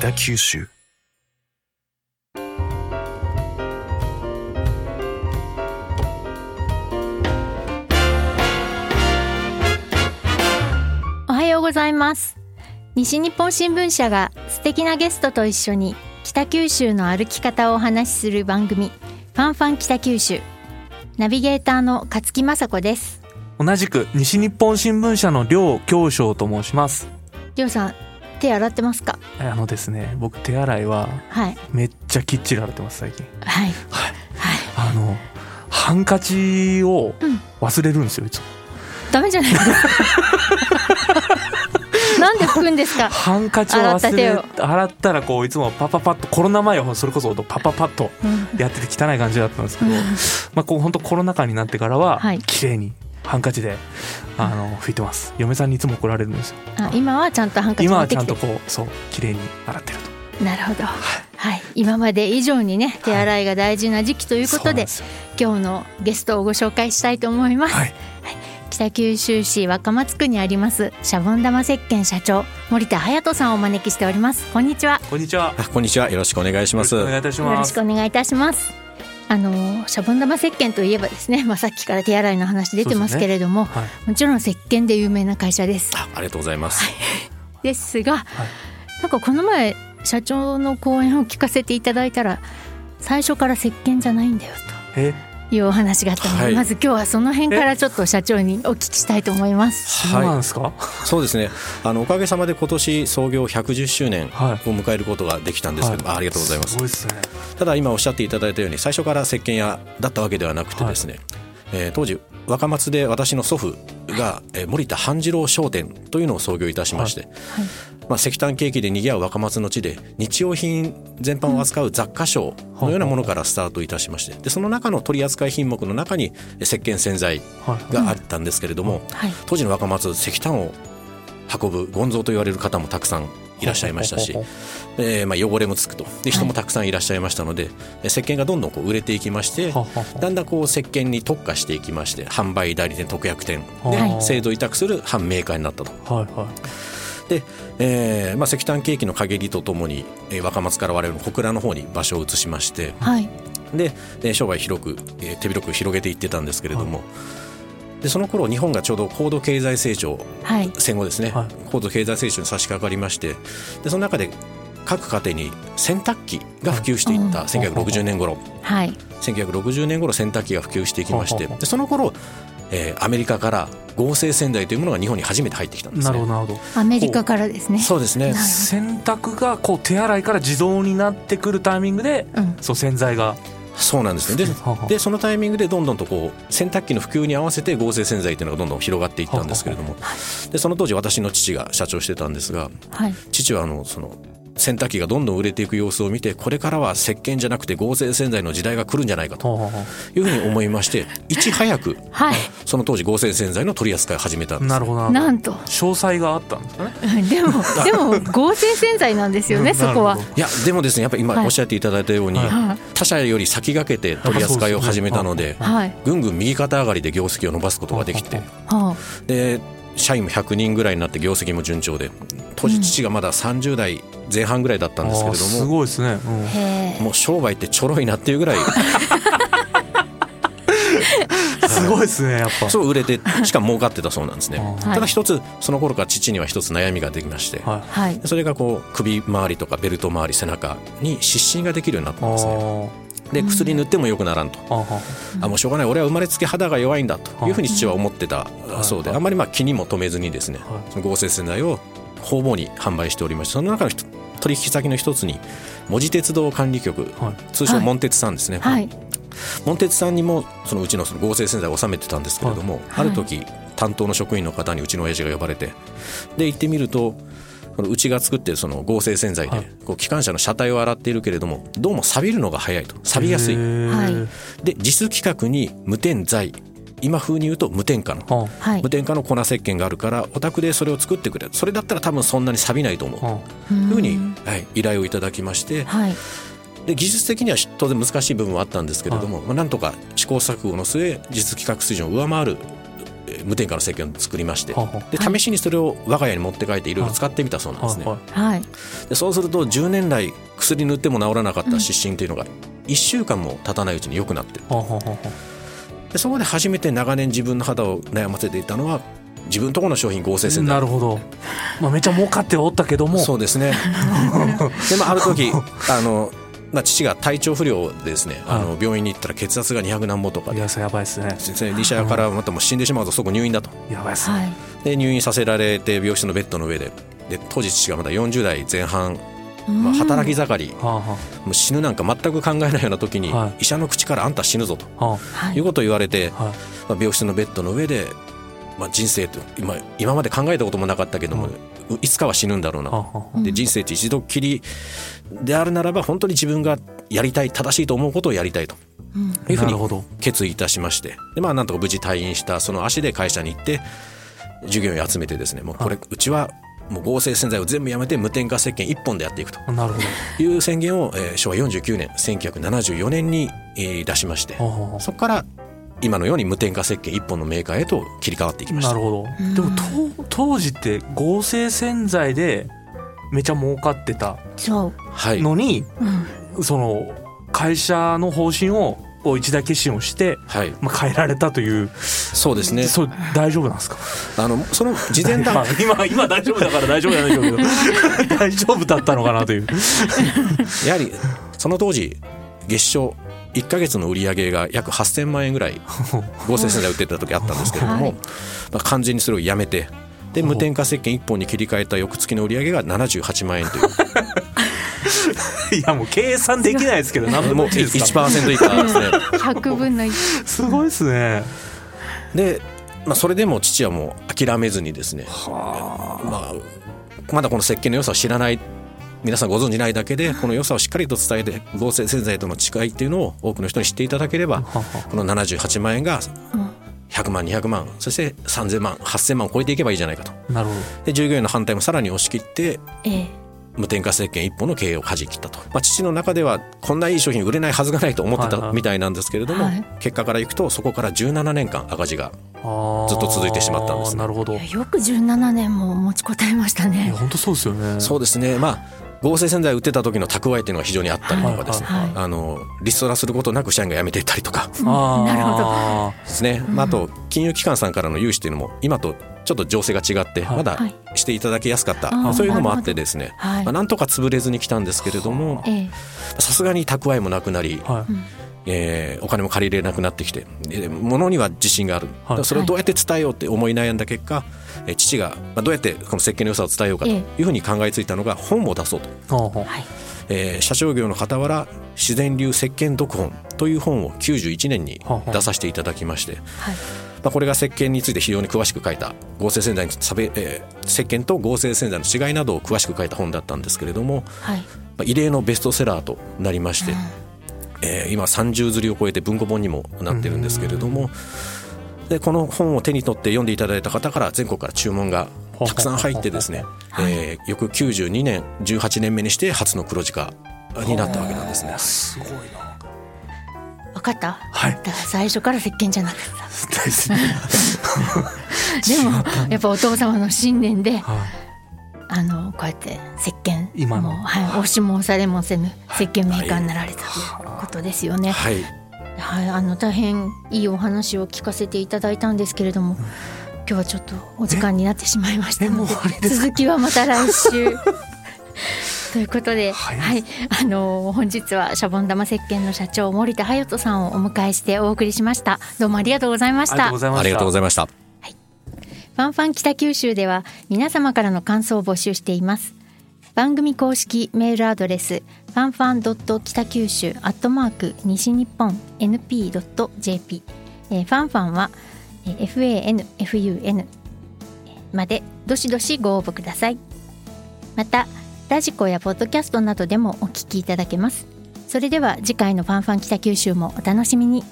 北九州。おはようございます。西日本新聞社が素敵なゲストと一緒に北九州の歩き方をお話しする番組ファンファン北九州。ナビゲーターの勝木雅子です。同じく西日本新聞社の両京章と申します。りょうさん手洗ってますか？あのですね僕手洗いははい。めっちゃきっちり洗ってます最近。はい。はい。はい。あのハンカチをうん。忘れるんですよいつも。ダメじゃないですか。なんで拭くんですか？ハンカチを忘れ洗った手を。洗ったらこういつもパパパッとコロナ前はそれこそパパパッとうん。やってて汚い感じだったんですけど、まあこう本当コロナ禍になってからははい。綺麗にハンカチであの拭いてます。嫁さんにいつも怒られるんですよ。あ今はちゃんとハンカチ今は持ってきて。ちゃんとこうそう綺麗に洗ってると。なるほど。はい。今まで以上にね手洗いが大事な時期ということで、そう今日のゲストをご紹介したいと思います、なんですよ北九州市若松区にありますシャボン玉石鹸社長森田隼人さんをお招きしております。こんにちは。はいこんにちはあこんにちは。よろしくお願いします。お願いいたしよろますしくお願いいたしますあのシャボン玉石鹸といえばですね、まあ、さっきから手洗いの話出てますけれども、はい。もちろん石鹸で有名な会社です。あありがとうございます、ですが、なんかこの前社長の講演を聞かせていただいたら最初から石鹸じゃないんだよえ？というお話があったので、はい。まず今日はその辺からちょっと社長にお聞きしたいと思います。そうなんですか、そうですね。あのおかげさまで今年創業110周年をはい。迎えることができたんですけど、あありがとうございます。すごいですね。ただ今おっしゃっていただいたように最初から石鹸屋だったわけではなくてですね、えー当時若松で私の祖父が、えー森田半次郎商店というのを創業いたしまして、まあ、石炭景気で賑わう若松の地で日用品全般を扱う雑貨商のようなものからスタートいたしましてでその中の取り扱い品目の中にえー石鹸洗剤はい。があったんですけれども、はい、当時の若松石炭を運ぶゴンゾーと言われる方もたくさんいらっしゃいましたしほうほうほで、まあ、汚れもつくと。で人もたくさんいらっしゃいましたので、え石鹸がどんどんこう売れていきましてだんだんこう石鹸に特化していきまして販売代理店特約店はい。で製造委託する販メーカーになったと。はいはい。で、えーまあ、石炭景気の陰りとともに、えー若松から我々の小倉の方に場所を移しましてはい、でで商売広く、えー手広く広げていってたんですけれども、でその頃日本がちょうど高度経済成長はい、戦後ですね、はい。高度経済成長に差し掛かりましてでその中で各家庭に洗濯機が普及していった、うん。1960年頃。はい、1960年頃洗濯機が普及していきましてでその頃、えーアメリカから合成洗剤というものが日本に初めて入ってきたんですね。なるほどなるほど。アメリカからですね。そうですね。洗濯がこう手洗いから自動になってくるタイミングでうん、そう洗剤がそうなんですね。ででそのタイミングでどんどんとこう洗濯機の普及に合わせて合成洗剤というのがどんどん広がっていったんですけれども。でその当時私の父が社長してたんですがはい、父はあのその洗濯機がどんどん売れていく様子を見てこれからは石鹸じゃなくて合成洗剤の時代が来るんじゃないかというふうに思いましていち早くはい、その当時合成洗剤の取り扱いを始めたんうです。なるほどなんと、詳細があったんですかね。でも、でも合成洗剤なんですよね、う んそこは。いやでもですねやっぱりはい。今おっしゃっていただいたように、はい。は他社より先駆けて取り扱いを始めたのでい、はい、ぐんぐん右肩上がりで業績を伸ばすことができてはで社員も100人ぐらいになって業績も順調で当時父がまだ30代前半ぐらいだったんですけれども、ごいですね、うん。もう商売ってちょろいなっていうぐらい。すごいですねやっぱ。そう売れてしかも儲かってたそうなんですね。あただ一つその頃から父には一つ悩みができまして、ーはい。はい、それがこう首周りとかベルト周り背中に湿疹ができるようになったんですね。で薬塗っても良くならんと、あもうしょうがない。俺は生まれつき肌が弱いんだというふうに父は思ってたうん。そうではい。あんまりまあ気にも留めずにですねはい。その合成洗剤を方々に販売しておりましてその中の一取引先の一つに門司鉄道管理局はい。通称門鉄さんですね、はい、門鉄さんにもそのうちのその合成洗剤を納めてたんですけれども、はい。ある時担当の職員の方にうちの親父が呼ばれてで行ってみるとこのうちが作ってるその合成洗剤で、はい。こう機関車の車体を洗っているけれどもどうも錆びるのが早いと。錆びやすい。で実規格に無添剤。今風に言うと無添加の。ははい。無添加の粉石鹸があるからお宅でそれを作ってくれ。それだったら多分そんなに錆びないと思う。あはというふうにん、はい、依頼をいただきまして。はい。で技術的には当然難しい部分はあったんですけれども、まあ、なんとか試行錯誤の末実規格水準を上回るえー無添加の石鹸を作りましてで試しにそれを我が家に持って帰っていろいろ使ってみたそうなんですね。でそうすると10年来薬塗っても治らなかった湿疹というのが1週間も経たないうちに良くなってはあはあはあでそこで初めて長年自分の肌を悩ませていたのは自分のところの商品合成洗剤なるほど、まあ、めちゃ儲かっておったけども。そうですね。で、まあ、ある時 あの、まあ、父が体調不良でですねあの病院に行ったら血圧が200何歩とかで。いやばいですね。先生医者からまたもう死んでしまうと即入院だと。やばいですね、はい。で入院させられて病室のベッドの上で。で当時父がまだ40代前半、まあ、働き盛り、もう死ぬなんか全く考えないような時に、はい。医者の口から「あんた死ぬぞ」と。い。いうことを言われて、あはい。まあ、病室のベッドの上で、まあ、人生と今今まで考えたこともなかったけども、いつかは死ぬんだろうな。で人生って一度きりであるならば本当に自分がやりたい正しいと思うことをやりたいと。うん。いうふうに決意いたしまして。で、まあ、なんとか無事退院したその足で会社に行って従業員を集めてですねもうこれうちはもう合成洗剤を全部やめて無添加石鹸一本でやっていくと。なるほど。いう宣言を、えー昭和49年1974年に、えー出しまして。そこから今のように無添加石鹸一本のメーカーへと切り替わっていきました。なるほど。うん。でもと当時って合成洗剤でめちゃ儲かってたそう。はい。のに、うん。その会社の方針をを一打決心をして、はい。まあ、変えられたという、そうですね。そう大丈夫なんですか？あのその事前段まあ今今大丈夫だから大丈夫なんでしょうけど。大丈夫だったのかなという。やはりその当時月賞1か月の売り上げが約8000万円ぐらい 合成洗剤売ってた時あったんですけれども、はい。まあ、完全にそれをやめてで無添加石鹸1本に切り替えた翌月の売り上げが78万円という。いやもう計算できないですけど 何分もうの1ですか？1%以下ですね。100分の1すごいですね。で、まあ、それでも父はもう諦めずにですね、まあ、まだこの石鹸の良さを知らない皆さんご存じないだけでこの良さをしっかりと伝えて合成洗剤との違いっていうのを多くの人に知っていただければははこの78万円がうん100万200万そして3000万8000万を超えていけばいいじゃないかと。なるほで従業員の反対もさらに押し切ってええ。無添加石鹸一本の経営を舵切ったと、まあ、父の中ではこんないい商品売れないはずがないと思ってはいはい。たみたいなんですけれども、はい。結果からいくとそこから17年間赤字がどずっと続いてしまったんですね。なるほど。よく17年も持ちこたえましたやね本当そうですよね。そうですね。まあ合成洗剤売ってた時の蓄えっていうのが非常にあったりとかですね、はい。はい。あのリストラすることなく社員が辞めていったりとか。あー。なるほど。ですね、まあ、あと金融機関さんからの融資っていうのも今とちょっと情勢が違ってはい。まだはい。していただきやすかった、あーそういうのもあってですね。はいまあ、なんとか潰れずに来たんですけれどもええ。さすがに蓄えもなくなり、はいえーお金も借りれなくなってきてで物には自信がある、はい。それをどうやって伝えようって思い悩んだ結果、えー父が、まあ、どうやってこの設計の良さを伝えようかとえいうふうに考えついたのが本を出そうと、はい。えー社長業の傍ら自然流石鹸読本という本を91年にはあ出させていただきまして、はい。まあ、これが石鹸について非常に詳しく書いた合成洗剤に差別、えー石鹸と合成洗剤の違いなどを詳しく書いた本だったんですけれども、はい。まあ、異例のベストセラーとなりまして、えー今30釣りを超えて文庫本にもなってるんですけれどもでこの本を手に取って読んでいただいた方から全国から注文がたくさん入ってですね、はい。えー翌92年18年目にして初の黒字化になったわけなんですね。すごいな。分かった？はい。だから最初から石鹸じゃなかった。でもやっぱお父様の信念ではあのこうやって石鹸今のもうはい、押しも押されもせぬ石鹸メーカーになられたということですよね。はい、はい、あの大変いいお話を聞かせていただいたんですけれども、今日はちょっとお時間になってしまいましたので続きはまた来週。ということで、ははいい、あの本日はシャボン玉石鹸の社長森田隼人さんをお迎えしてお送りしました。どうもありがとうございましありがとうたご。ざいましたありがとうございました。ファンファン北九州では皆様からの感想を募集しています。番組公式メールアドレスファンファンドット北九州アットマーク西日本 NP ドット JP、えーファンファンは FANFUN までどしどしご応募ください。またラジコやポッドキャストなどでもお聞きいただけます。それでは次回のファンファン北九州もお楽しみに。